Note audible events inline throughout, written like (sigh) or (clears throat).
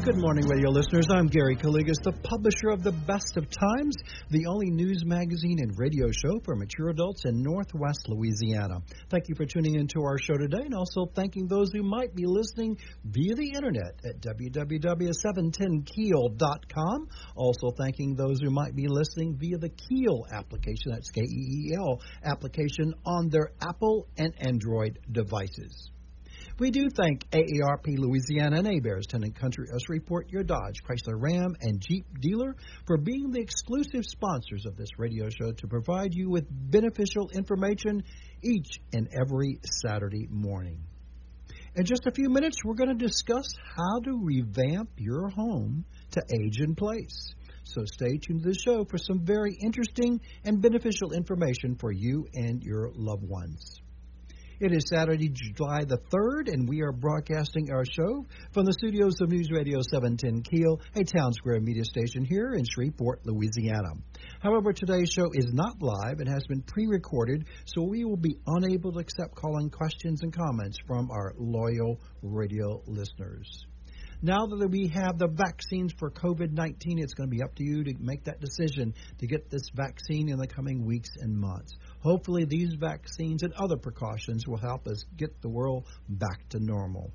Good morning, radio listeners. I'm Gary Calligas, the publisher of The Best of Times, the only news magazine and radio show for mature adults in Northwest Louisiana. Thank you for tuning into our show today, and also thanking those who might be listening via the internet at www.710keel.com. Also thanking those who might be listening via the Keel application, that's K E E L application, on their Apple and Android devices. We do thank AARP Louisiana and Heberts Town and Country of Shreveport your Dodge, Chrysler Ram, and Jeep dealer for being the exclusive sponsors of this radio show to provide you with beneficial information each and every Saturday morning. In just a few minutes, we're going to discuss how to revamp your home to age in place. So stay tuned to the show for some very interesting and beneficial information for you and your loved ones. It is Saturday, July the 3rd, and we are broadcasting our show from the studios of News Radio 710 Keel, a Townsquare Media station here in Shreveport, Louisiana. However, today's show is not live and has been pre recorded, so we will be unable to accept calling questions and comments from our loyal radio listeners. Now that we have the vaccines for COVID 19, it's going to be up to you to make that decision to get this vaccine in the coming weeks and months. Hopefully, these vaccines and other precautions will help us get the world back to normal.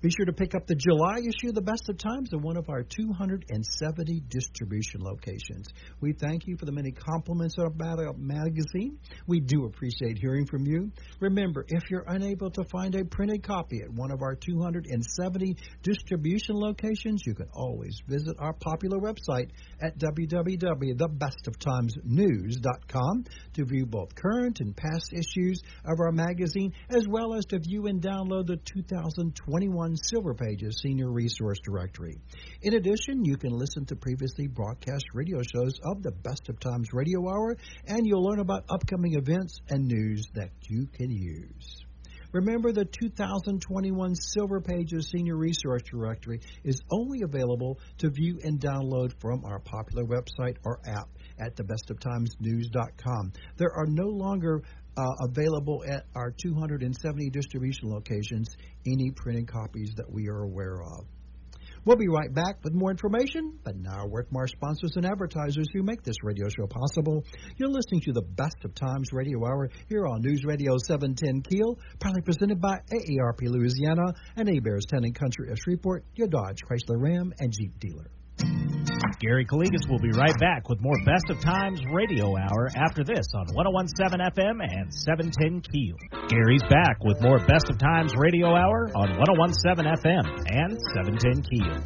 Be sure to pick up the July issue of the Best of Times at one of our 270 distribution locations. We thank you for the many compliments about our magazine. We do appreciate hearing from you. Remember, if you're unable to find a printed copy at one of our 270 distribution locations, you can always visit our popular website at www.thebestoftimesnews.com to view both current and past issues of our magazine, as well as to view and download the 2021 Silver Pages Senior Resource Directory. In addition, you can listen to previously broadcast radio shows of the Best of Times Radio Hour, and you'll learn about upcoming events and news that you can use. Remember, the 2021 Silver Pages Senior Resource Directory is only available to view and download from our popular website or app at thebestoftimesnews.com. There are no longer uh, available at our 270 distribution locations any printed copies that we are aware of. We'll be right back with more information, but now a our sponsors and advertisers who make this radio show possible. You're listening to the Best of Times Radio Hour here on News Radio 710 Keel, proudly presented by AARP Louisiana and Heberts Town and Country of Shreveport, your Dodge, Chrysler Ram, and Jeep dealer. Gary Calligas will be right back with more Best of Times Radio Hour after this on 1017 FM and 710 Keel. Gary's back with more Best of Times Radio Hour on 1017 FM and 710 Keel.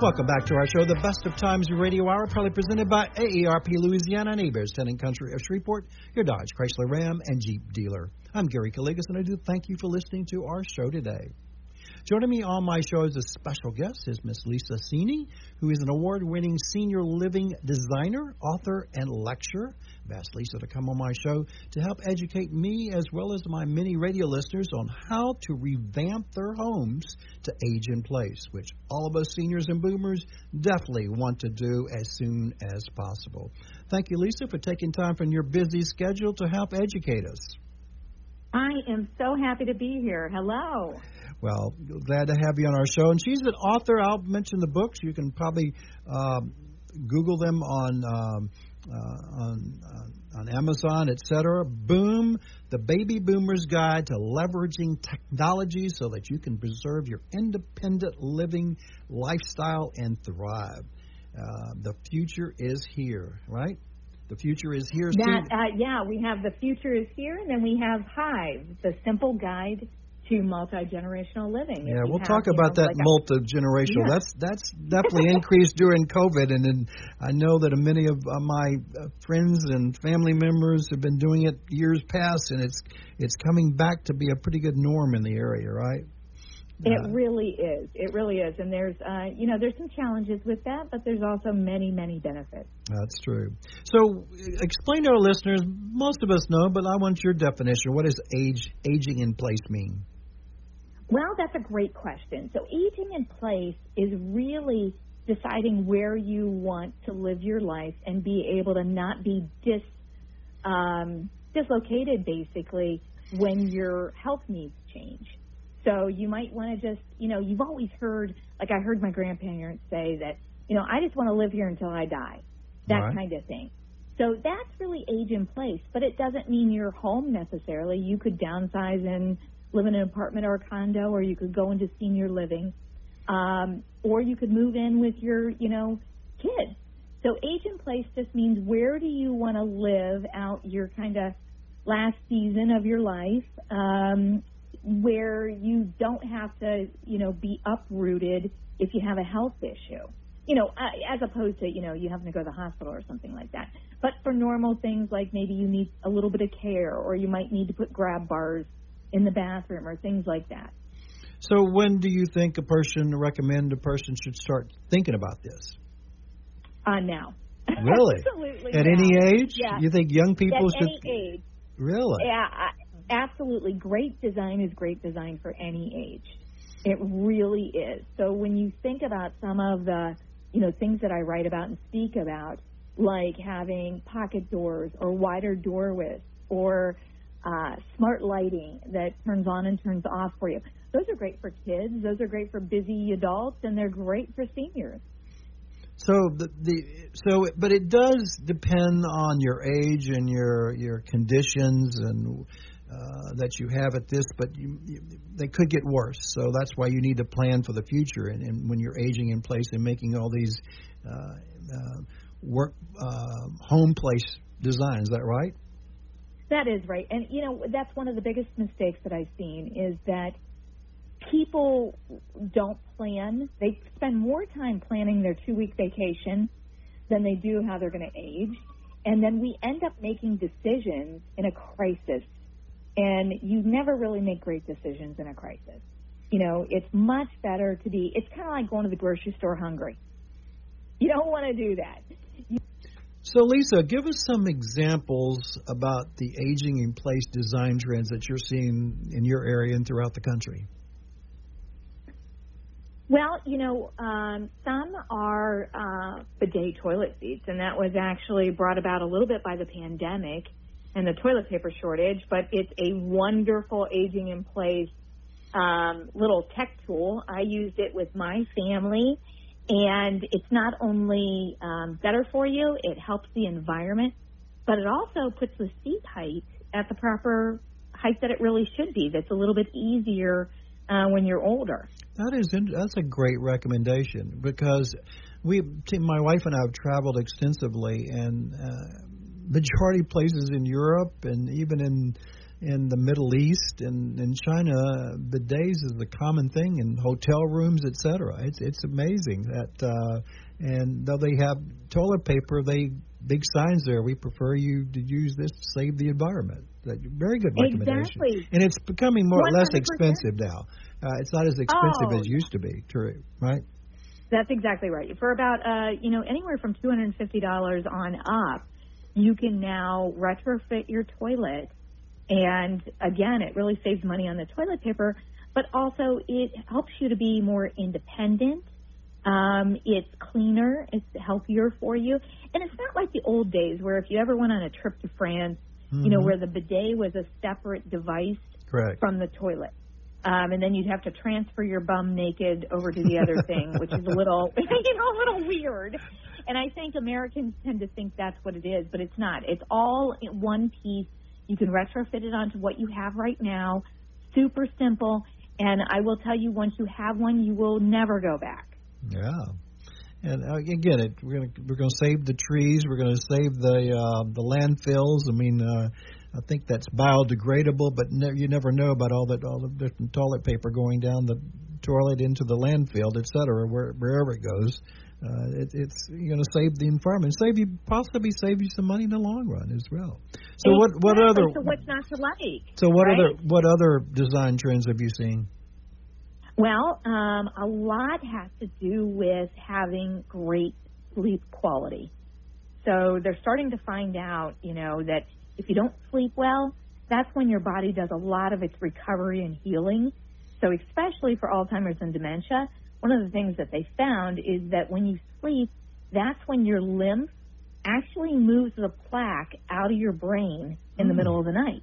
Welcome back to our show, the Best of Times Radio Hour, proudly presented by AARP Louisiana Heberts Town and Country of Shreveport, your Dodge, Chrysler Ram, and Jeep dealer. I'm Gary Calligas, and I do thank you for listening to our show today. Joining me on my show as a special guest is Miss Lisa Cini, who is an award winning senior living designer, author, and lecturer. I've asked Lisa to come on my show to help educate me as well as my many radio listeners on how to revamp their homes to age in place, which all of us seniors and boomers definitely want to do as soon as possible. Thank you, Lisa, for taking time from your busy schedule to help educate us. I am so happy to be here. Hello. Well, glad to have you on our show. And she's an author. I'll mention the books. You can probably um, Google them on um, uh, on uh, on Amazon, etc. Boom, the Baby Boomer's Guide to Leveraging Technology so that you can preserve your independent living lifestyle and thrive. Uh, the future is here, right? The future is here. That, uh, yeah, we have the future is here, and then we have Hive, the simple guide to multi generational living. Yeah, we'll have, talk about know, that like multi generational. Yeah. That's that's definitely increased during COVID, and, and I know that many of uh, my uh, friends and family members have been doing it years past, and it's it's coming back to be a pretty good norm in the area, right? It really is. It really is, and there's, uh, you know, there's some challenges with that, but there's also many, many benefits. That's true. So, explain to our listeners. Most of us know, but I want your definition. What does age, aging in place mean? Well, that's a great question. So, aging in place is really deciding where you want to live your life and be able to not be dis um, dislocated, basically, when your health needs change. So you might want to just, you know, you've always heard, like I heard my grandparents say that, you know, I just want to live here until I die, that Right. kind of thing. So that's really age in place, but it doesn't mean you're home necessarily. You could downsize and live in an apartment or a condo, or you could go into senior living, um, or you could move in with your, you know, kids. So age in place just means where do you want to live out your kind of last season of your life, um, where you don't have to, you know, be uprooted if you have a health issue. You know, uh, as opposed to, you know, you having to go to the hospital or something like that. But for normal things like maybe you need a little bit of care or you might need to put grab bars in the bathroom or things like that. So when do you think a person recommend a person should start thinking about this? Uh, now. Really? (laughs) Absolutely. At now. any age? Yeah. You think young people At should any age. Really? Yeah, I- absolutely. Great design is great design for any age. It really is. So when you think about some of the, you know, things that I write about and speak about, like having pocket doors or wider door widths or uh, smart lighting that turns on and turns off for you, those are great for kids. Those are great for busy adults, and they're great for seniors. So the, the so but it does depend on your age and your your conditions and uh, that you have at this, but you, you, they could get worse. So that's why you need to plan for the future. And, and when you're aging in place and making all these uh, uh, work uh, home place designs, is that right? That is right. And, you know, that's one of the biggest mistakes that I've seen is that people don't plan. They spend more time planning their two week vacation than they do how they're going to age. And then we end up making decisions in a crisis. And you never really make great decisions in a crisis. You know, it's much better to be, it's kind of like going to the grocery store hungry. You don't want to do that. So, Lisa, give us some examples about the aging in place design trends that you're seeing in your area and throughout the country. Well, you know, um, some are uh, bidet toilet seats, and that was actually brought about a little bit by the pandemic and the toilet paper shortage. But it's a wonderful aging in place um, little tech tool. I used it with my family, and it's not only um, better for you, it helps the environment, but it also puts the seat height at the proper height that it really should be. That's a little bit easier uh, when you're older. That is that's a great recommendation because we my wife and I have traveled extensively and uh, majority places in Europe and even in in the Middle East and in China bidets is the common thing in hotel rooms etc. It's it's amazing that uh, and though they have toilet paper they big signs there we prefer you to use this to save the environment. That very good recommendation. Exactly. And it's becoming more or less 100%. expensive now. Uh, it's not as expensive Oh. as it used to be, true, right? That's exactly right. For about uh, you know anywhere from two hundred and fifty dollars on up, you can now retrofit your toilet, and again, it really saves money on the toilet paper, but also it helps you to be more independent. Um, it's cleaner, it's healthier for you, and it's not like the old days where if you ever went on a trip to France, you know, Mhm. where the bidet was a separate device Correct. from the toilet. Um, and then you'd have to transfer your bum naked over to the other thing, which is a little, (laughs) you know, a little weird. And I think Americans tend to think that's what it is, but it's not. It's all in one piece. You can retrofit it onto what you have right now. Super simple. And I will tell you, once you have one, you will never go back. Yeah. And uh, again, it, we're going we're going to save the trees. We're going to save the uh, the landfills. I mean, uh, I think that's biodegradable, but ne- you never know about all that all the different toilet paper going down the toilet into the landfill, et cetera, where, wherever it goes. Uh, it, it's going to save the environment, save you possibly save you some money in the long run as well. So what what other So what's not to like? so what right? other what other design trends have you seen? Well, um, a lot has to do with having great sleep quality. So they're starting to find out, you know, that if you don't sleep well, that's when your body does a lot of its recovery and healing. So especially for Alzheimer's and dementia, one of the things that they found is that when you sleep, that's when your lymph actually moves the plaque out of your brain in mm. the middle of the night.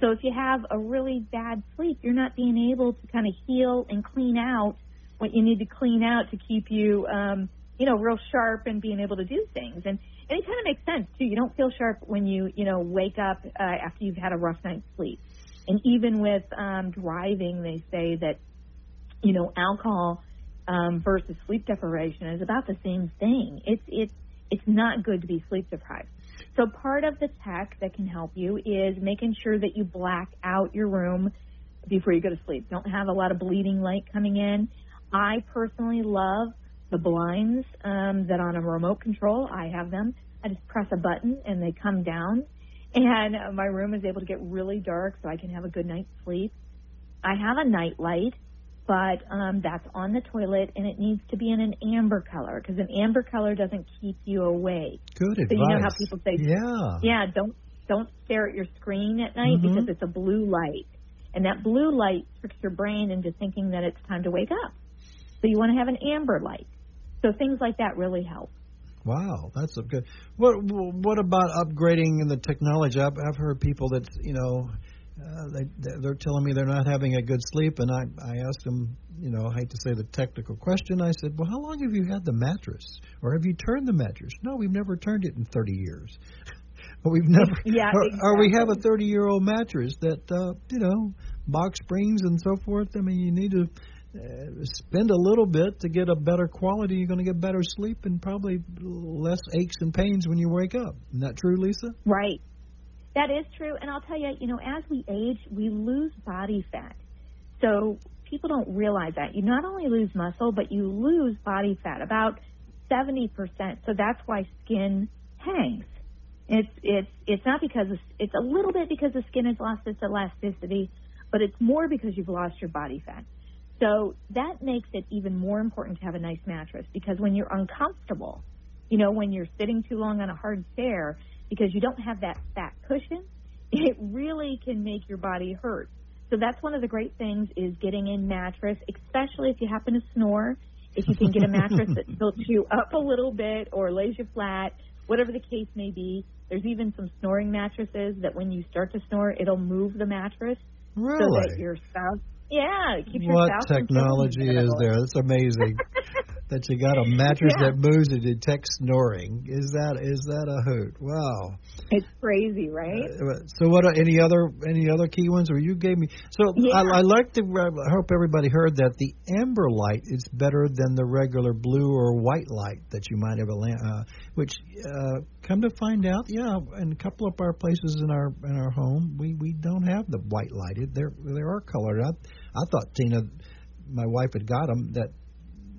So if you have a really bad sleep, you're not being able to kind of heal and clean out what you need to clean out to keep you, um, you know, real sharp and being able to do things. And, and it kind of makes sense too. You don't feel sharp when you, you know, wake up uh, after you've had a rough night's sleep. And even with um, driving, they say that, you know, alcohol um, versus sleep deprivation is about the same thing. It's it's it's not good to be sleep deprived. So part of the tech that can help you is making sure that you black out your room before you go to sleep. Don't have a lot of bleeding light coming in. I personally love the blinds um, that on a remote control. I have them. I just press a button and they come down and uh, my room is able to get really dark so I can have a good night's sleep. I have a night light, but um, that's on the toilet and it needs to be in an amber color because an amber color doesn't keep you awake. Good advice. So you know how people say, yeah, yeah, don't don't stare at your screen at night mm-hmm. because it's a blue light, and that blue light tricks your brain into thinking that it's time to wake up. So you want to have an amber light. So things like that really help. Wow, that's a good. What what about upgrading in the technology? I've, I've heard people that you know uh, they they're telling me they're not having a good sleep, and I I asked them, you know, I hate to say the technical question. I said, well, how long have you had the mattress, or have you turned the mattress? No, we've never turned it in 30 years. (laughs) But we've never. (laughs) yeah, or, exactly. or we have a 30 year old mattress that uh, you know box springs and so forth. I mean, you need to uh, spend a little bit to get a better quality. You're going to get better sleep and probably less aches and pains when you wake up. Isn't that true, Lisa? Right. That is true. And I'll tell you, you know, as we age, we lose body fat. So people don't realize that. You not only lose muscle, but you lose body fat, about 70%. So that's why skin hangs. It's it's it's not because of, it's a little bit because the skin has lost its elasticity, but it's more because you've lost your body fat. So that makes it even more important to have a nice mattress because when you're uncomfortable, you know, when you're sitting too long on a hard chair because you don't have that fat cushion, it really can make your body hurt. So that's one of the great things is getting a mattress, especially if you happen to snore. If you can get a mattress that (laughs) tilts you up a little bit or lays you flat, whatever the case may be. There's even some snoring mattresses that when you start to snore, it'll move the mattress really? so that your spouse yeah, keep What technology is there? That's amazing. (laughs) that you got a mattress yeah. that moves to detect snoring. Is that is that a hoot? Wow. It's crazy, right? Uh, so what? Any other any other key ones? Or you gave me. So yeah. I, I like to. I hope everybody heard that the amber light is better than the regular blue or white light that you might have a uh, which uh, come to find out, yeah, in a couple of our places in our in our home, we we don't have the white lighted. They're they are colored. I I thought Tina, my wife had got them that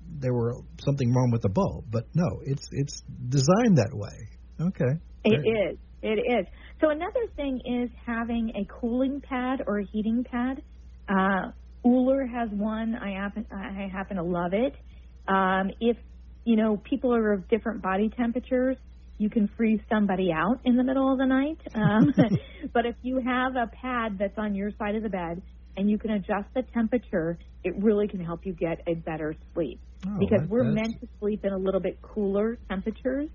there were something wrong with the bulb, but no, it's it's designed that way. Okay. It Great. is. It is. So another thing is having a cooling pad or a heating pad. Uh, Ooler has one. I happen I happen to love it. Um, if you know people are of different body temperatures, you can freeze somebody out in the middle of the night. Um, (laughs) (laughs) but if you have a pad that's on your side of the bed and you can adjust the temperature, it really can help you get a better sleep. Oh, because that, we're that's... meant to sleep in a little bit cooler temperatures.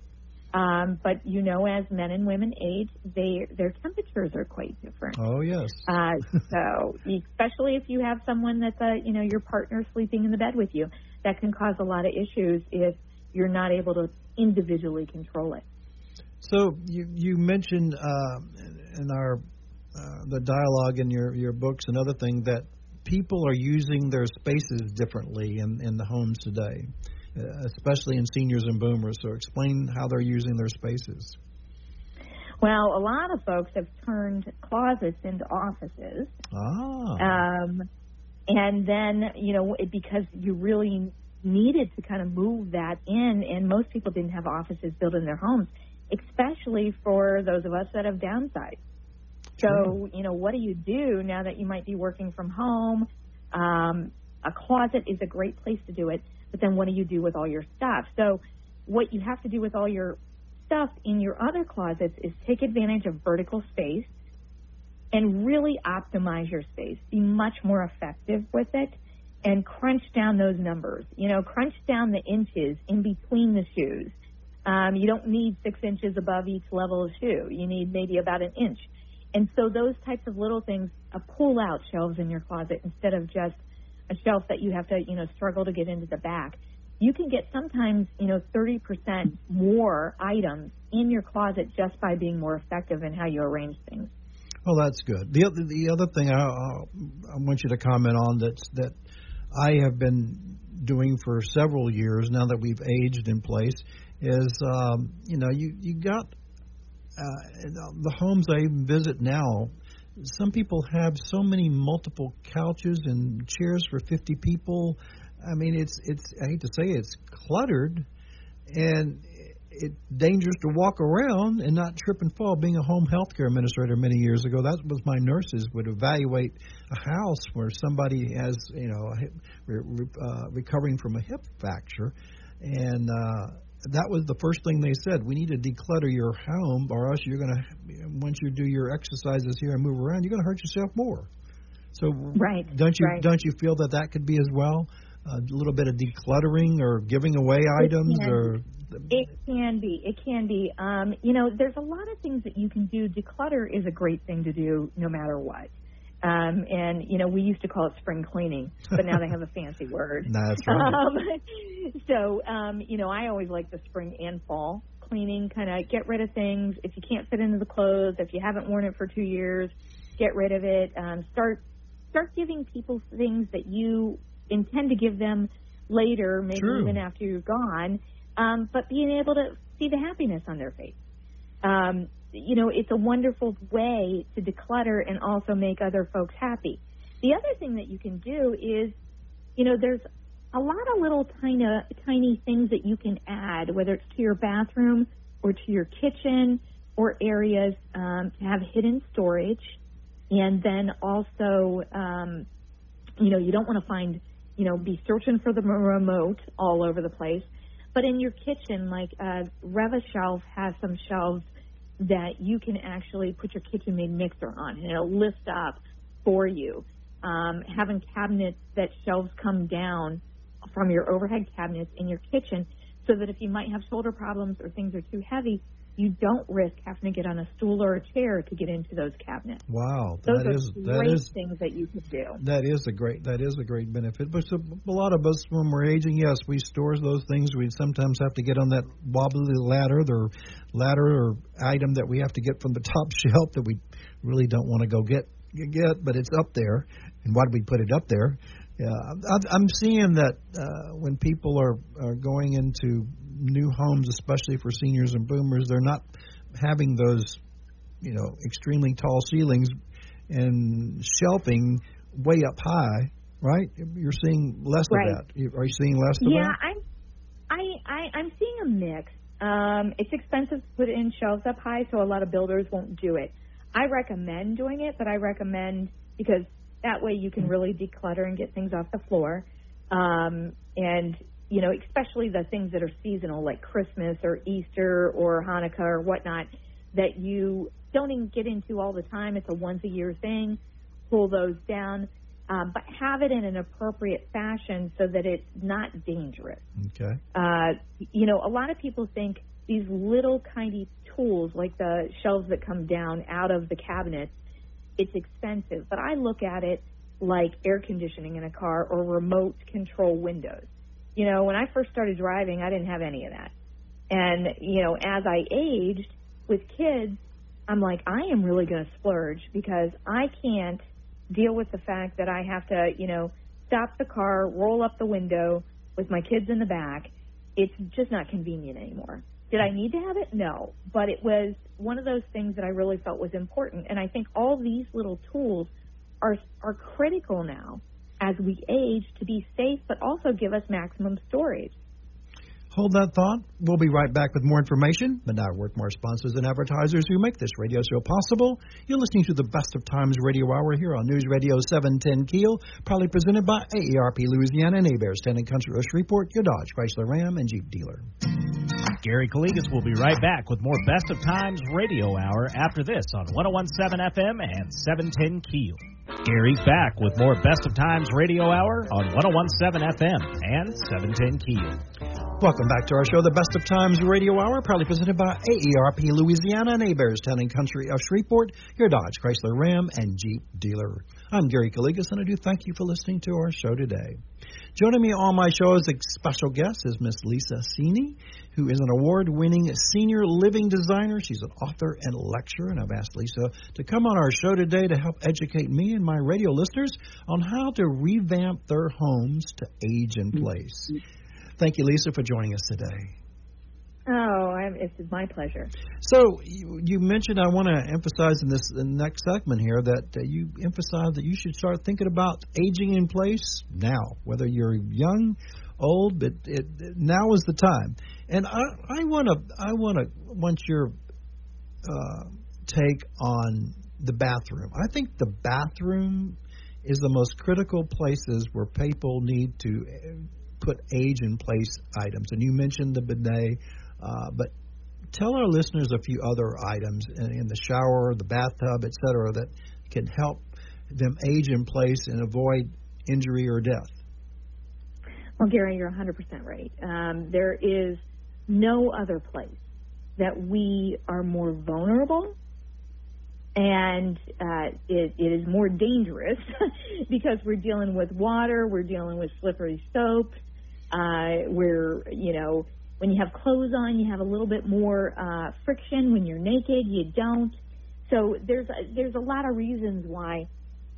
Um, but you know, as men and women age, they their temperatures are quite different. Oh yes. uh, so especially if you have someone that's a you know your partner sleeping in the bed with you, that can cause a lot of issues if you're not able to individually control it. So you you mentioned uh, in our uh, the dialogue in your your books and other things that people are using their spaces differently in in the homes today, uh, especially in seniors and boomers. So explain how they're using their spaces. Well, a lot of folks have turned closets into offices. Ah. Um, and then, you know, because you really needed to kind of move that in, and most people didn't have offices built in their homes, especially for those of us that have downsized. So, you know, what do you do now that you might be working from home? Um, a closet is a great place to do it, but then what do you do with all your stuff? So, what you have to do with all your stuff in your other closets is take advantage of vertical space and really optimize your space. Be much more effective with it and crunch down those numbers. You know, crunch down the inches in between the shoes. Um, you don't need six inches above each level of shoe. You need maybe about an inch. And so those types of little things uh, pull out shelves in your closet instead of just a shelf that you have to, you know, struggle to get into the back. You can get sometimes, you know, 30% more items in your closet just by being more effective in how you arrange things. Well, that's good. The other the other thing I, I want you to comment on that that I have been doing for several years now that we've aged in place is um, you know you you got the homes I visit now. Some people have so many multiple couches and chairs for 50 people. I mean, it's it's I hate to say it, it's cluttered, and it's dangerous to walk around and not trip and fall. Being a home health care administrator many years ago, that was my nurses would evaluate a house where somebody has, you know, hip, uh, recovering from a hip fracture, and uh, that was the first thing they said. We need to declutter your home, or else you're going to, once you do your exercises here and move around, you're going to hurt yourself more. So, right, don't you right. don't you feel that that could be as well? a little bit of decluttering or giving away items or it can be it can be um you know there's a lot of things that you can do declutter is a great thing to do no matter what um and you know we used to call it spring cleaning but now they have a fancy word. (laughs) That's right. Um, (laughs) so um you know i always like the spring and fall cleaning kind of get rid of things. If you can't fit into the clothes if you haven't worn it for two years get rid of it. Um start start giving people things that you intend to give them later, maybe True. even after you're gone, um, but being able to see the happiness on their face. Um, you know, it's a wonderful way to declutter and also make other folks happy. The other thing that you can do is, you know, there's a lot of little tiny, tiny things that you can add, whether it's to your bathroom or to your kitchen or areas um, to have hidden storage. And then also, um, you know, you don't want to find you know, be searching for the remote all over the place. But in your kitchen, like uh, Reva Shelf has some shelves that you can actually put your KitchenAid mixer on, and it'll lift up for you. Um, having cabinets that shelves come down from your overhead cabinets in your kitchen, so that if you might have shoulder problems or things are too heavy, you don't risk having to get on a stool or a chair to get into those cabinets. Wow, those that are is great that is things that you could do. That is a great that is a great benefit. But so, a lot of us, when we're aging, yes, we store those things. We sometimes have to get on that wobbly ladder, the ladder or item that we have to get from the top (laughs) shelf that we really don't want to go get get, but it's up there. And why do we put it up there? Yeah, I'm seeing that uh, when people are, are going into new homes, especially for seniors and boomers, they're not having those, you know, extremely tall ceilings and shelving way up high, right? You're seeing less right. of that. Are you seeing less of yeah, that? I'm, I, I, I'm seeing a mix. Um, it's expensive to put in shelves up high, so a lot of builders won't do it. I recommend doing it, but I recommend because that way you can really declutter and get things off the floor. Um, and you know, especially the things that are seasonal, like Christmas or Easter or Hanukkah or whatnot, that you don't even get into all the time. It's a once a year thing. Pull those down, um, but have it in an appropriate fashion so that it's not dangerous. Okay. Uh, you know, a lot of people think these little tiny tools, like the shelves that come down out of the cabinets, it's expensive. But I look at it like air conditioning in a car or remote control windows you know, when I first started driving, I didn't have any of that. And, you know, as I aged with kids, I'm like, I am really going to splurge because I can't deal with the fact that I have to, you know, stop the car, roll up the window with my kids in the back. It's just not convenient anymore. Did I need to have it? No. But it was one of those things that I really felt was important. And I think all these little tools are are critical now as we age to be safe, but also give us maximum storage. Hold that thought. We'll be right back with more information, but now word more sponsors and advertisers who make this radio show possible. You're listening to the Best of Times Radio Hour here on News Radio 710 Keel, proudly presented by AARP Louisiana and Heberts, Town Country of Shreveport, your Dodge, Chrysler Ram, and Jeep dealer. Gary Calligas will be right back with more Best of Times Radio Hour after this on 1017 FM and 710 Keel. Gary's back with more Best of Times Radio Hour on 1017 FM and 710 Keel. Welcome back to our show, the Best of Times Radio Hour, proudly presented by AARP Louisiana and Heberts, Town and Country of Shreveport, your Dodge, Chrysler, Ram, and Jeep dealer. I'm Gary Calligas, and I do thank you for listening to our show today. Joining me on my show as a special guest is Miss Lisa Cini, who is an award-winning senior living designer. She's an author and lecturer, and I've asked Lisa to come on our show today to help educate me and my radio listeners on how to revamp their homes to age in place. Thank you, Lisa, for joining us today. Oh, I'm, it's my pleasure. So you, you mentioned I want to emphasize in this in the next segment here that uh, you emphasize that you should start thinking about aging in place now, whether you're young, old, but it, it, now is the time. And I I want to I want to want your uh, take on the bathroom. I think the bathroom is the most critical places where people need to put age in place items. And you mentioned the bidet, uh, but tell our listeners a few other items in, in the shower, the bathtub, et cetera, that can help them age in place and avoid injury or death. Well, Gary, you're 100% right. Um, there is no other place that we are more vulnerable and uh, it, it is more dangerous (laughs) because we're dealing with water, we're dealing with slippery soap, uh, where you know when you have clothes on, you have a little bit more uh, friction. When you're naked, you don't. So there's a, there's a lot of reasons why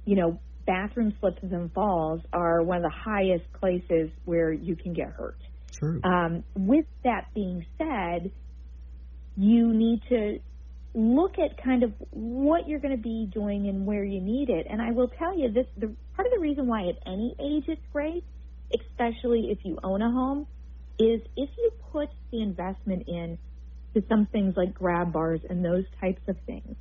you know bathroom slips and falls are one of the highest places where you can get hurt. True. Um, with that being said, you need to look at kind of what you're going to be doing and where you need it. And I will tell you this: the part of the reason why at any age it's great especially if you own a home, is if you put the investment in to some things like grab bars and those types of things,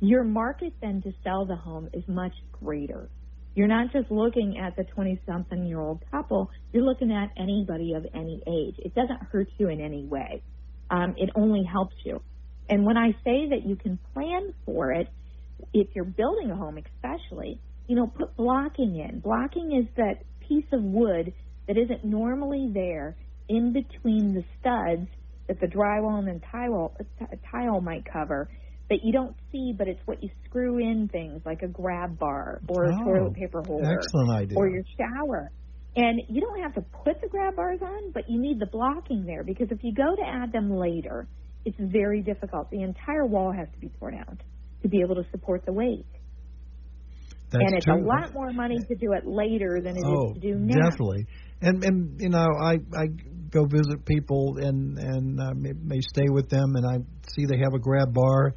your market then to sell the home is much greater. You're not just looking at the 20 something year old couple, you're looking at anybody of any age. It doesn't hurt you in any way. Um, it only helps you. And when I say that you can plan for it, if you're building a home especially, you know, put blocking in. Blocking is that piece of wood that isn't normally there in between the studs that the drywall and the tile, tile might cover that you don't see, but it's what you screw in things like a grab bar or a oh, toilet paper holder excellent idea. or your shower. And you don't have to put the grab bars on, but you need the blocking there because if you go to add them later, it's very difficult. The entire wall has to be torn out to be able to support the weight. That's and it's true. a lot more money to do it later than it is oh, to do now. definitely. And and you know, I I go visit people and and uh, may, may stay with them, and I see they have a grab bar,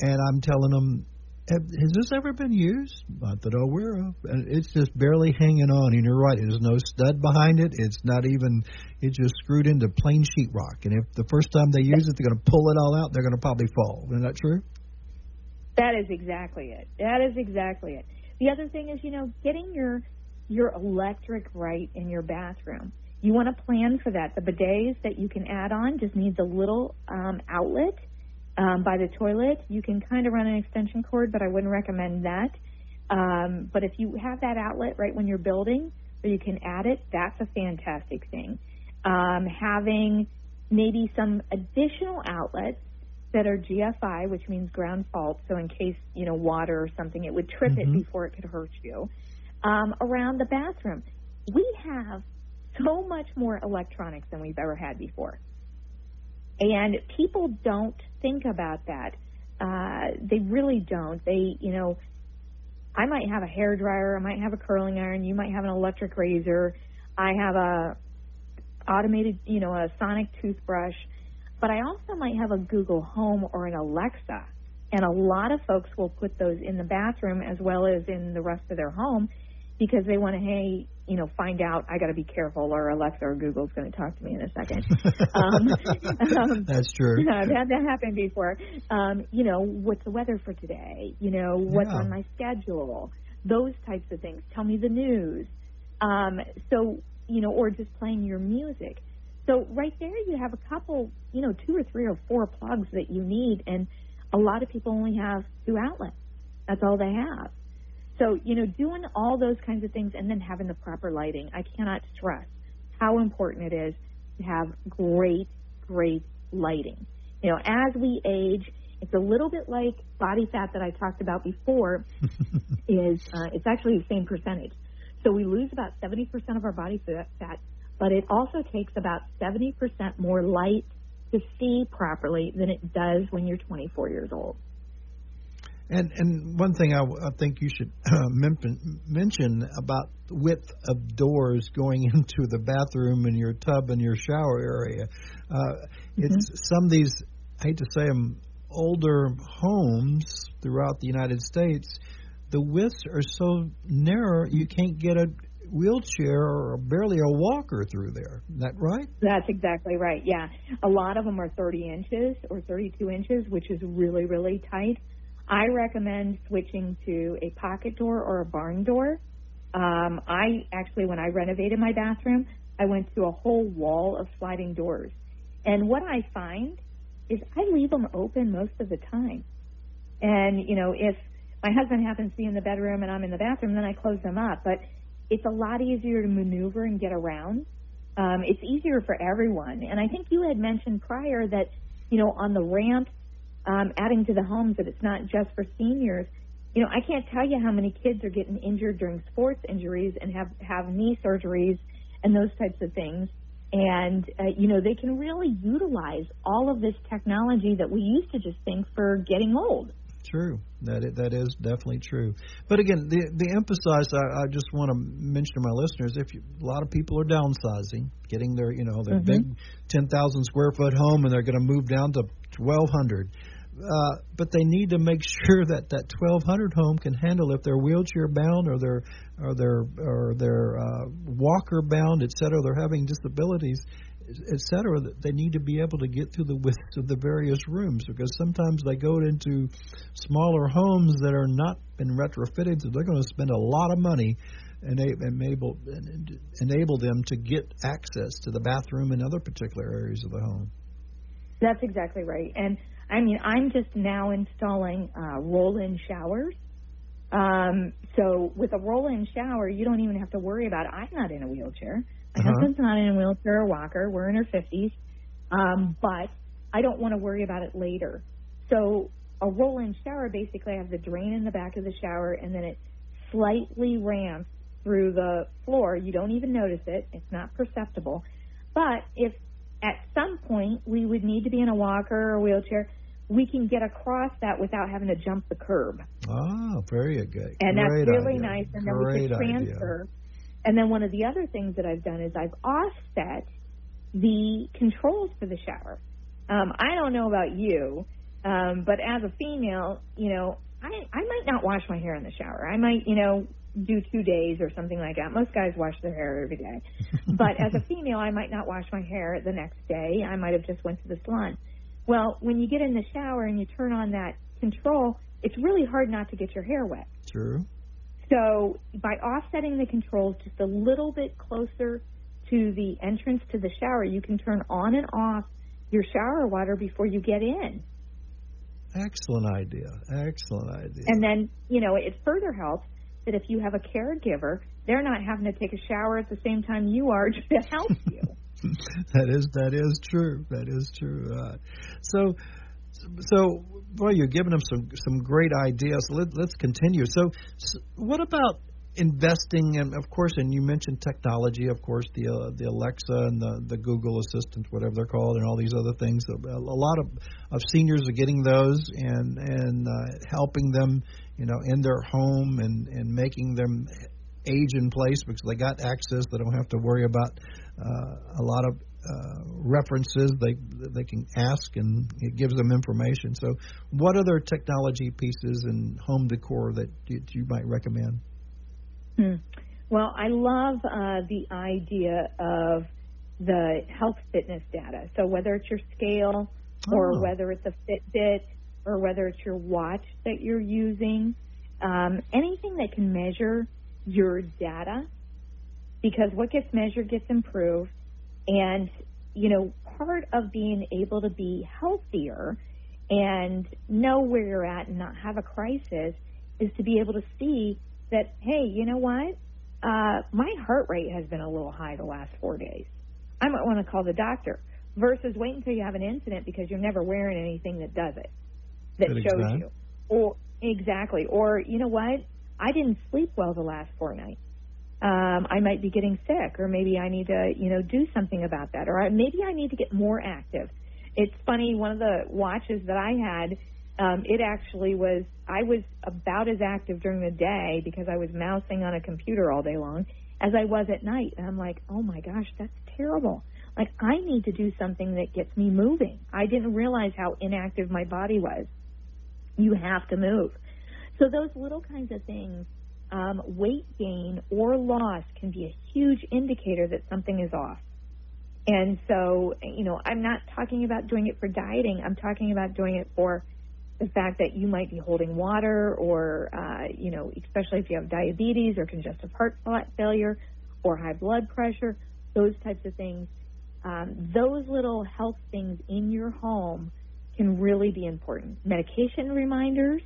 and I'm telling them. Has this ever been used? Not that I'm aware of. And it's just barely hanging on. And you're right. There's no stud behind it. It's not even. It's just screwed into plain sheetrock. And if the first time they use it, they're going to pull it all out. They're going to probably fall. Isn't that true? That is exactly it. That is exactly it. The other thing is, you know, getting your your electric right in your bathroom. You want to plan for that. The bidets that you can add on just needs a little um, outlet um, by the toilet. You can kind of run an extension cord, but I wouldn't recommend that. Um, but if you have that outlet right when you're building, or you can add it, that's a fantastic thing. Um, having maybe some additional outlets that are GFI, which means ground fault, so in case you know water or something, it would trip Mm-hmm. it before it could hurt you. Um, around the bathroom, we have so much more electronics than we've ever had before, and people don't think about that. Uh, they really don't. They, you know, I might have a hair dryer, I might have a curling iron, you might have an electric razor, I have a automated, you know, a sonic toothbrush but I also might have a Google Home or an Alexa. And a lot of folks will put those in the bathroom as well as in the rest of their home because they want to, hey, you know, find out I got to be careful, or Alexa or Google's going to talk to me in a second. (laughs) um, um, That's true. (laughs) I've had that happen before. Um, you know, what's the weather for today? You know, what's Yeah. on my schedule? Those types of things. Tell me the news. Um, so, you know, or just playing your music. So right there, you have a couple, you know, two or three or four plugs that you need, and a lot of people only have two outlets. That's all they have. So, you know, doing all those kinds of things and then having the proper lighting. I cannot stress how important it is to have great, great lighting. You know, as we age, it's a little bit like body fat that I talked about before. (laughs) is uh, it's actually the same percentage. So we lose about 70% of our body fat, but it also takes about 70% more light to see properly than it does when you're 24 years old. And and one thing I, I think you should (clears throat) uh, mention, about the width of doors going (laughs) into the bathroom and your tub and your shower area. Uh, It's some of these I hate to say them older homes throughout the United States. The widths are so narrow you can't get a wheelchair or barely a walker through there. Is that right? That's exactly right. Yeah. A lot of them are 30 inches or 32 inches, which is really, really tight. I recommend switching to a pocket door or a barn door. Um, I actually, when I renovated my bathroom, I went to a whole wall of sliding doors. And what I find is I leave them open most of the time. And, you know, if my husband happens to be in the bedroom and I'm in the bathroom, then I close them up. But it's a lot easier to maneuver and get around. Um, it's easier for everyone. And I think you had mentioned prior that, you know, on the ramps, um, adding to the homes that it's not just for seniors. You know, I can't tell you how many kids are getting injured during sports injuries and have have knee surgeries and those types of things. And uh, you know, they can really utilize all of this technology that we used to just think for getting old. True. That is, that is definitely true. But again, the the emphasize I, I just want to mention to my listeners: if you, a lot of people are downsizing, getting their you know their Mhm. big ten thousand square foot home, and they're going to move down to twelve hundred. Uh, but they need to make (laughs) sure that that 1200 home can handle if they're wheelchair bound or they're or they're or they're uh, walker bound, et cetera. They're having disabilities, et cetera. that They need to be able to get through the widths of the various rooms because sometimes they go into smaller homes that are not been retrofitted, so they're going to spend a lot of money and enable enable them to get access to the bathroom and other particular areas of the home. That's exactly right. And I mean, I'm just now installing uh, roll-in showers. Um, so with a roll-in shower, you don't even have to worry about it. I'm not in a wheelchair. My Uh-huh. husband's not in a wheelchair or walker. We're in our 50s. Um, but I don't want to worry about it later. So a roll-in shower basically has the drain in the back of the shower, and then it slightly ramps through the floor. You don't even notice it. It's not perceptible. But if at some point we would need to be in a walker or a wheelchair, we can get across that without having to jump the curb. Ah, very good. And Great that's really idea. nice. And then we can idea. And then one of the other things that I've done is I've offset the controls for the shower. Um, I don't know about you, um, but as a female, you know, I I might not wash my hair in the shower. I might, you know, do two days or something like that. Most guys wash their hair every day. (laughs) but as a female, I might not wash my hair the next day. I might have just went to the salon. Well, when you get in the shower and you turn on that control, it's really hard not to get your hair wet. True. So by offsetting the controls just a little bit closer to the entrance to the shower, you can turn on and off your shower water before you get in. Excellent idea. Excellent idea. And then, you know, it further helps that if you have a caregiver, they're not having to take a shower at the same time you are (laughs) to help you. (laughs) that is that is true. That is true. Uh, so, so boy, you're giving them some some great ideas. Let, let's continue. So, so, what about investing? And of course, and you mentioned technology. Of course, the uh, the Alexa and the the Google Assistant, whatever they're called, and all these other things. A, a lot of of seniors are getting those and and uh, helping them, you know, in their home and and making them age in place because they got access. They don't have to worry about uh, a lot of uh, references. They they can ask and it gives them information. So, what other technology pieces and home decor that you, you might recommend? Hmm. Well, I love uh, the idea of the health fitness data. So whether it's your scale or Oh. whether it's a Fitbit or whether it's your watch that you're using, um, anything that can measure your data, because what gets measured gets improved. And, you know, part of being able to be healthier and know where you're at and not have a crisis is to be able to see that, hey, you know what? Uh, my heart rate has been a little high the last four days. I might want to call the doctor versus wait until you have an incident because you're never wearing anything that does it, that Good shows example. you. Or exactly. Or you know what? I didn't sleep well the last fortnight. Um, I might be getting sick, or maybe I need to, you know, do something about that, or I, maybe I need to get more active. It's funny. One of the watches that I had, um, it actually was. I was about as active during the day because I was mousing on a computer all day long as I was at night. And I'm like, oh my gosh, that's terrible. Like I need to do something that gets me moving. I didn't realize how inactive my body was. You have to move. So those little kinds of things, um, weight gain or loss can be a huge indicator that something is off. And so, you know, I'm not talking about doing it for dieting. I'm talking about doing it for the fact that you might be holding water or, uh, you know, especially if you have diabetes or congestive heart failure or high blood pressure, those types of things. Um, those little health things in your home can really be important. Medication reminders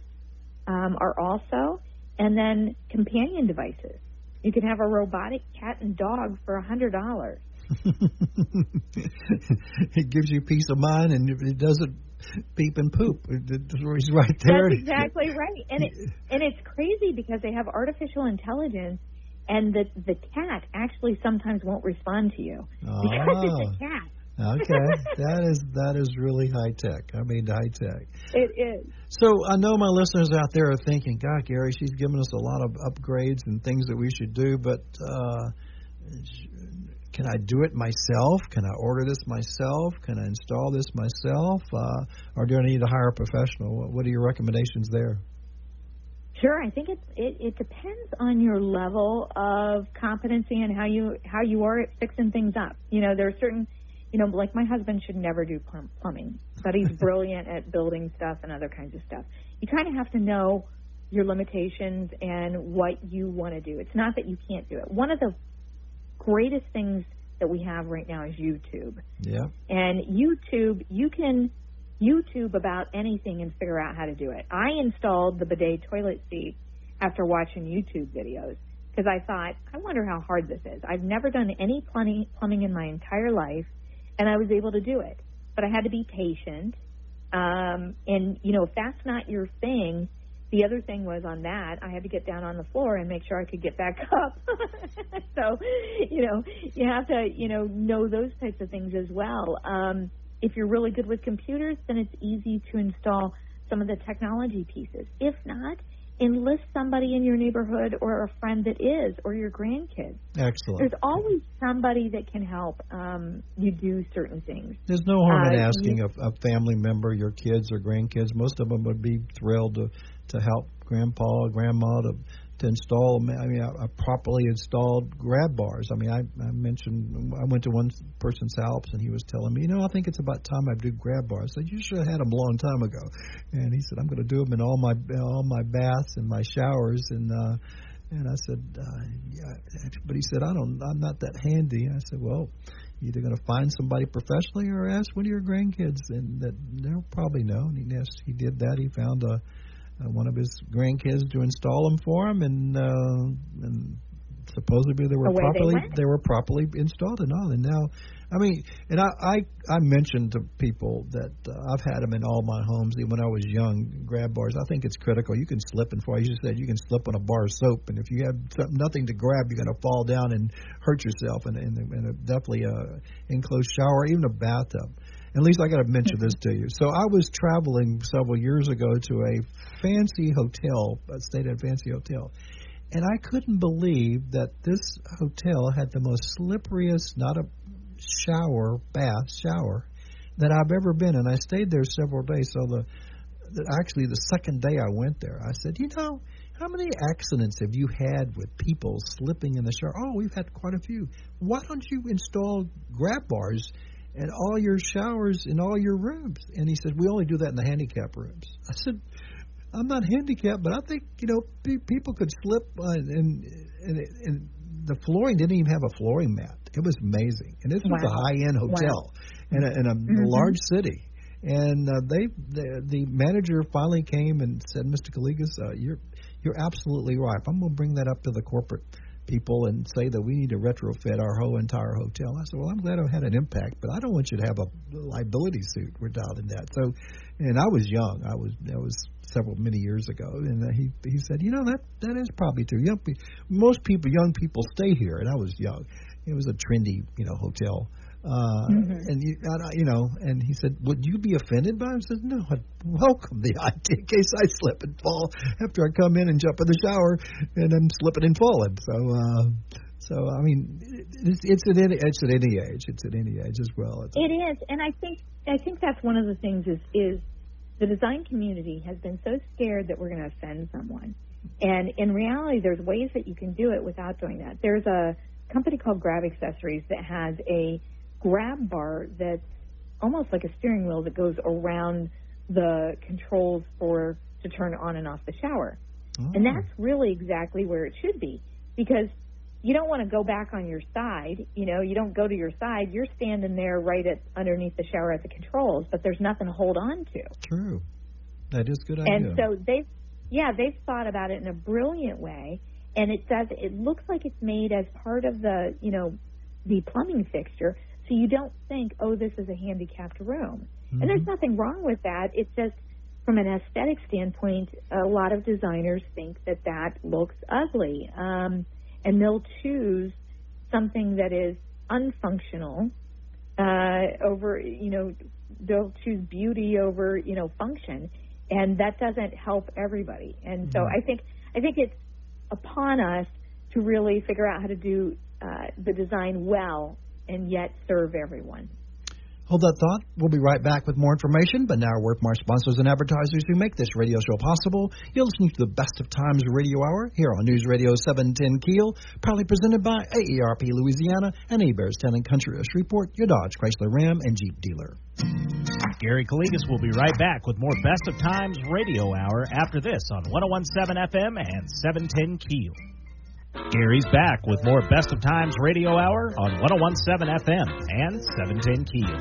um, are also, and then companion devices. You can have a robotic cat and dog for a hundred dollars. (laughs) it gives you peace of mind, and it doesn't beep and poop. It's right there. That's exactly right, and it and it's crazy because they have artificial intelligence, and the the cat actually sometimes won't respond to you ah. because it's a cat. Okay, that is that is really high tech. I mean, high tech. It is. So I know my listeners out there are thinking, God, Gary, she's given us a lot of upgrades and things that we should do, but uh, can I do it myself? Can I order this myself? Can I install this myself? Uh, or do I need to hire a professional? What, what are your recommendations there? Sure, I think it, it it depends on your level of competency and how you how you are at fixing things up. You know, there are certain, you know, like my husband should never do plum- plumbing, but he's (laughs) brilliant at building stuff and other kinds of stuff. You kind of have to know your limitations and what you want to do. It's not that you can't do it. One of the greatest things that we have right now is YouTube. Yeah. And YouTube, you can YouTube about anything and figure out how to do it. I installed the bidet toilet seat after watching YouTube videos because I thought, I wonder how hard this is. I've never done any plumbing, plumbing in my entire life, and I was able to do it. But I had to be patient. Um, and, you know, if that's not your thing, the other thing was on that, I had to get down on the floor and make sure I could get back (laughs) up. so, you know, you have to, you know, know those types of things as well. Um, if you're really good with computers, then it's easy to install some of the technology pieces. If not, enlist somebody in your neighborhood or a friend that is, or your grandkids. Excellent. There's always somebody that can help um, you do certain things. There's no harm in Uh, asking you- a, a family member, your kids or grandkids. Most of them would be thrilled to to help grandpa or grandma to to install. I mean, a, a properly installed grab bars. I mean, I, I mentioned I went to one person's house and he was telling me, you know, I think it's about time I do grab bars. I said, you should have had them a long time ago. And he said, I'm going to do them in all my all my baths and my showers and. uh and I said, uh, yeah, but he said, I don't, I'm not that handy. I said, well, you're either going to find somebody professionally or ask one of your grandkids, and that they'll probably know. And he, yes, he did that. He found a, uh, one of his grandkids to install them for him, and uh, and supposedly they were Away properly went. they were properly installed and all. And now, I mean, and I I, I mentioned to people that uh, I've had them in all my homes even when I was young. Grab bars. I think it's critical. You can slip and fall. You just said you can slip on a bar of soap, and if you have something, nothing to grab, you're going to fall down and hurt yourself. And in, in a, definitely a enclosed shower, even a bathtub. At least I got to mention this to you. So I was traveling several years ago to a fancy hotel, a stayed at a fancy hotel, and I couldn't believe that this hotel had the most slipperiest, not a shower, bath, shower, that I've ever been. And I stayed there several days. So the, the actually the second day I went there, I said, you know, How many accidents have you had with people slipping in the shower? Oh, we've had quite a few. Why don't you install grab bars in all your showers in all your rooms? And he said, we only do that in the handicap rooms. I said, I'm not handicapped, but I think you know pe- people could slip uh, and, and and the flooring didn't even have a flooring mat. It was amazing, and this wow. was a high end hotel wow. in a, in a mm-hmm. large city. And uh, they the, the manager finally came and said, Mr. Calligas, uh, you're you're absolutely right. I'm going to bring that up to the corporate people and say that we need to retrofit our whole entire hotel. I said, well, I'm glad I had an impact, but I don't want you to have a liability suit regarding that. So, and I was young. I was that was several many years ago, and uh, he he said, you know that that is probably true. Young most people, young people stay here, and I was young. It was a trendy, you know, hotel. Uh, mm-hmm. And you, you know, and he said, "Would you be offended by?" Him? I said, "No, I'd welcome the (laughs) idea in case I slip and fall after I come in and jump in the shower and I'm slipping and falling." So, uh, so I mean, it's, it's at any it's at any age. It's at any age as well. It's it is, and I think I think that's one of the things is is the design community has been so scared that we're going to offend someone, and in reality, there's ways that you can do it without doing that. There's a company called Grab Accessories that has a grab bar that's almost like a steering wheel that goes around the controls for to turn on and off the shower. Oh. And that's really exactly where it should be because you don't want to go back on your side. You know, you don't go to your side. You're standing there right at underneath the shower at the controls, but there's nothing to hold on to. True. That is good idea. And so they've, yeah, they've thought about it in a brilliant way. And it does, it looks like it's made as part of the, you know, the plumbing fixture, so you don't think, oh, this is a handicapped room. Mm-hmm. And there's nothing wrong with that. It's just from an aesthetic standpoint, a lot of designers think that that looks ugly. Um, and they'll choose something that is unfunctional uh, over, you know, they'll choose beauty over, you know, function. And that doesn't help everybody. And so mm-hmm. I think I think it's upon us to really figure out how to do uh, the design well and yet serve everyone. Hold that thought. We'll be right back with more information, but now a word from our sponsors and advertisers who make this radio show possible. You're listening to the Best of Times Radio Hour here on News Radio 710 Keel, proudly presented by AARP Louisiana and Hebert's Town and Country of Shreveport, your Dodge, Chrysler, Ram, and Jeep dealer. Gary Calligas will be right back with more Best of Times Radio Hour after this on 1017 FM and 710 Keel. Gary's back with more Best of Times Radio Hour on 1017 FM and 710 Keel.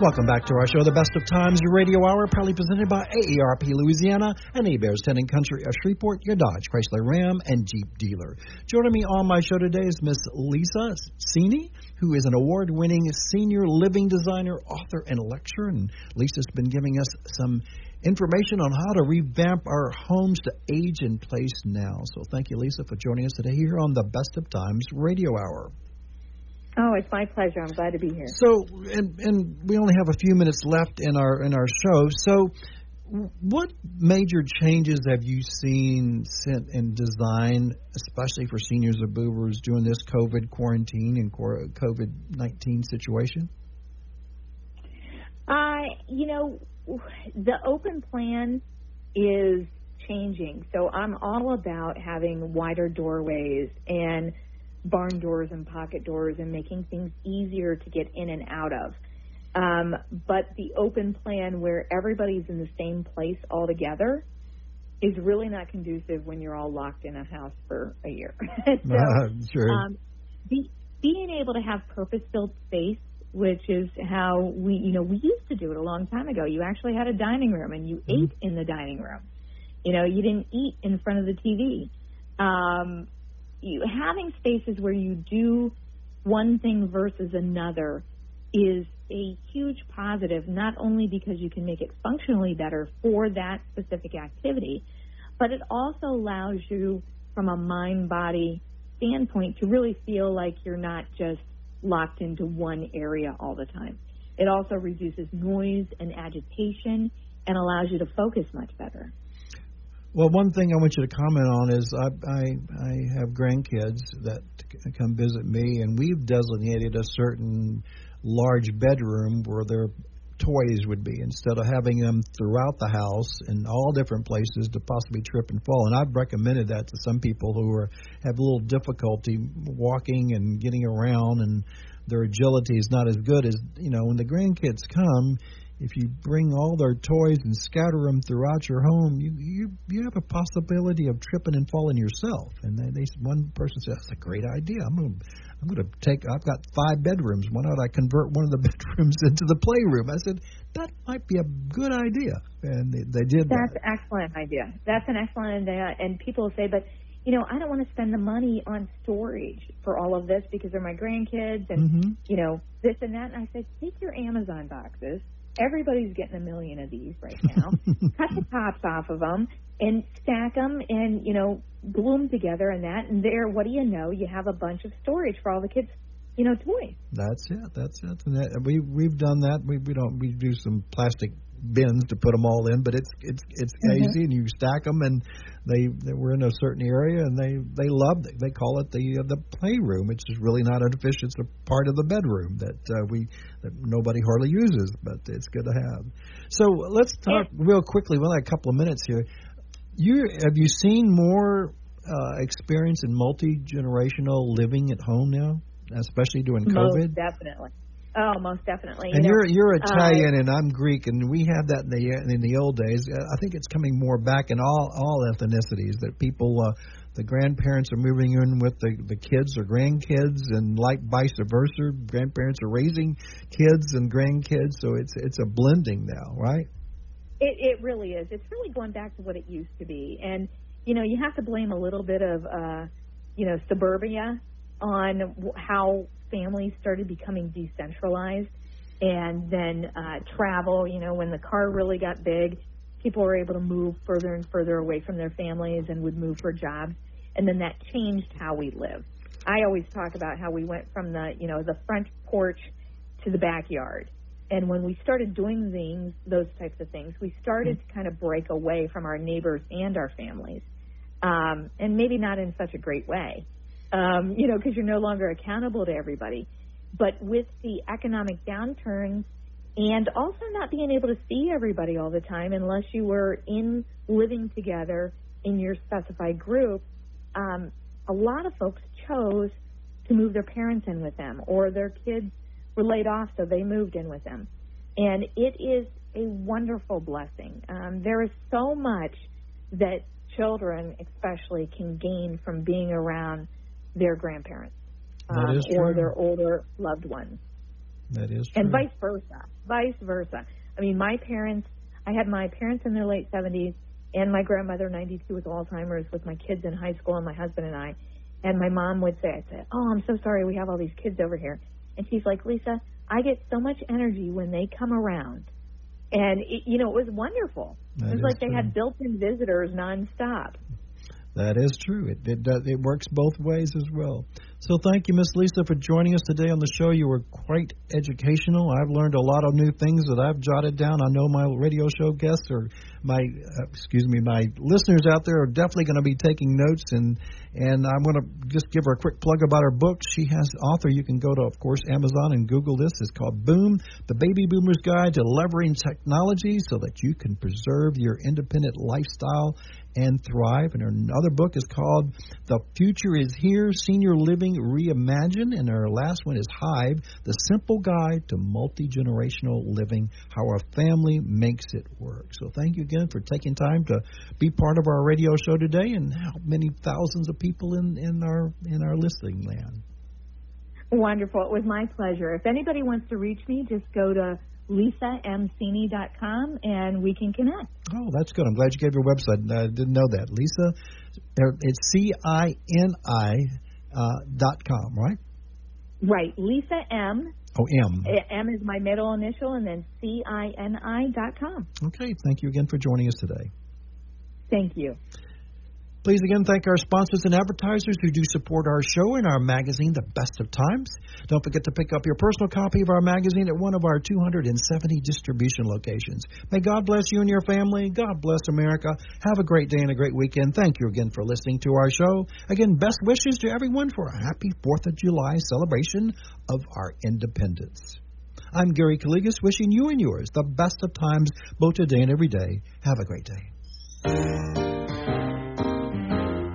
Welcome back to our show, the Best of Times Radio Hour, proudly presented by AARP Louisiana and Hebert's Town and Country of Shreveport, your Dodge, Chrysler, Ram, and Jeep dealer. Joining me on my show today is Miss Lisa Cini, who is an award-winning senior living designer, author, and lecturer. And Lisa's been giving us some information on how to revamp our homes to age in place now. So thank you, Lisa, for joining us today here on the Best of Times Radio Hour. Oh, it's my pleasure. I'm glad to be here. So, and and we only have a few minutes left in our in our show. So, what major changes have you seen in design, especially for seniors or boomers during this COVID quarantine and COVID nineteen situation? Uh, you know, the open plan is changing. So I'm all about having wider doorways and barn doors and pocket doors and making things easier to get in and out of. Um, but the open plan where everybody's in the same place all together is really not conducive when you're all locked in a house for a year. (laughs) so, uh, (laughs) sure. Um, be, being able to have purpose-built space which is how we, you know, we used to do it a long time ago. You actually had a dining room and you mm-hmm. ate in the dining room. You know, you didn't eat in front of the TV. Um, you, having spaces where you do one thing versus another is a huge positive, not only because you can make it functionally better for that specific activity, but it also allows you, from a mind body standpoint, to really feel like you're not just locked into one area all the time. It also reduces noise and agitation and allows you to focus much better. Well, one thing I want you to comment on is I, I, I have grandkids that come visit me, and we've designated a certain large bedroom where their toys would be instead of having them throughout the house in all different places to possibly trip and fall. And I've recommended that to some people who are have a little difficulty walking and getting around and their agility is not as good as you know when the grandkids come if you bring all their toys and scatter them throughout your home, you you you have a possibility of tripping and falling yourself. And they, they one person said, "That's a great idea. I'm to I'm going to take. I've got five bedrooms. Why not I convert one of the (laughs) bedrooms into the playroom?" I said, "That might be a good idea." And they, they did. That's that. excellent idea. That's an excellent idea. And people say, but you know, I don't want to spend the money on storage for all of this because they're my grandkids and mm-hmm. you know this and that. And I said, take your Amazon boxes Everybody's getting a million of these right now. (laughs) Cut the tops off of them and stack them and, you know, glue them together and that. And there, what do you know? You have a bunch of storage for all the kids' you know, toys. That's it. That's it. And that, we we've done that. We we don't we do some plastic bins to put them all in, but it's it's it's mm-hmm. easy and you stack them and they, they were in a certain area and they they love it. They call it the uh, the playroom, which is really not artificial. It's a part of the bedroom that uh, we that nobody hardly uses, but it's good to have. So let's talk real quickly. We only have a couple of minutes here. You have you seen more uh, experience in multi generational living at home now, especially during COVID? Most definitely. Oh, most definitely. And you are you're Italian uh, and I'm Greek, and we had that in the in the old days. I think it's coming more back in all all ethnicities that people, uh, the grandparents are moving in with the the kids or grandkids, and like vice versa, grandparents are raising kids and grandkids. So it's it's a blending now, right? It it really is. It's really going back to what it used to be, and you know you have to blame a little bit of uh, you know suburbia on how families started becoming decentralized and then uh, travel, you know, when the car really got big, people were able to move further and further away from their families and would move for jobs. And then that changed how we live. I always talk about how we went from the, you know, the front porch to the backyard. And when we started doing things, those types of things, we started to kind of break away from our neighbors and our families. Um, and maybe not in such a great way um, you know, because you're no longer accountable to everybody. But with the economic downturns and also not being able to see everybody all the time unless you were in living together in your specified group, um, a lot of folks chose to move their parents in with them or their kids were laid off so they moved in with them. And it is a wonderful blessing. Um, there is so much that children, especially, can gain from being around their grandparents um, or their older loved ones. That is true. And vice versa. Vice versa. I mean, my parents, I had my parents in their late 70s and my grandmother, 92, with Alzheimer's, with my kids in high school and my husband and I. And my mom would say, I'd say, Oh, I'm so sorry we have all these kids over here. And she's like, Lisa, I get so much energy when they come around. And, it, you know, it was wonderful. That it was like true. they had built in visitors nonstop. That is true. It it, it works both ways as well. So thank you, Miss Lisa, for joining us today on the show. You were quite educational. I've learned a lot of new things that I've jotted down. I know my radio show guests or my uh, excuse me, my listeners out there are definitely going to be taking notes and and I'm going to just give her a quick plug about her book. She has author. You can go to, of course, Amazon and Google this. It's called Boom: The Baby Boomer's Guide to Leveraging Technology so that you can preserve your independent lifestyle and thrive. And her other book is called The Future is Here Senior Living Reimagined. And her last one is Hive The Simple Guide to Multi Generational Living How a Family Makes It Work. So thank you again for taking time to be part of our radio show today and help many thousands of people in, in, our, in our listening land. Wonderful. It was my pleasure. If anybody wants to reach me, just go to lisamcini.com and we can connect. Oh, that's good. I'm glad you gave your website. I didn't know that. Lisa, er, it's C I N I uh, dot com, right? Right. Lisa M. Oh, M. M is my middle initial, and then C I N I dot com. Okay. Thank you again for joining us today. Thank you. Please again thank our sponsors and advertisers who do support our show and our magazine, The Best of Times. Don't forget to pick up your personal copy of our magazine at one of our 270 distribution locations. May God bless you and your family. God bless America. Have a great day and a great weekend. Thank you again for listening to our show. Again, best wishes to everyone for a happy 4th of July celebration of our independence. I'm Gary Calligas, wishing you and yours the best of times both today and every day. Have a great day.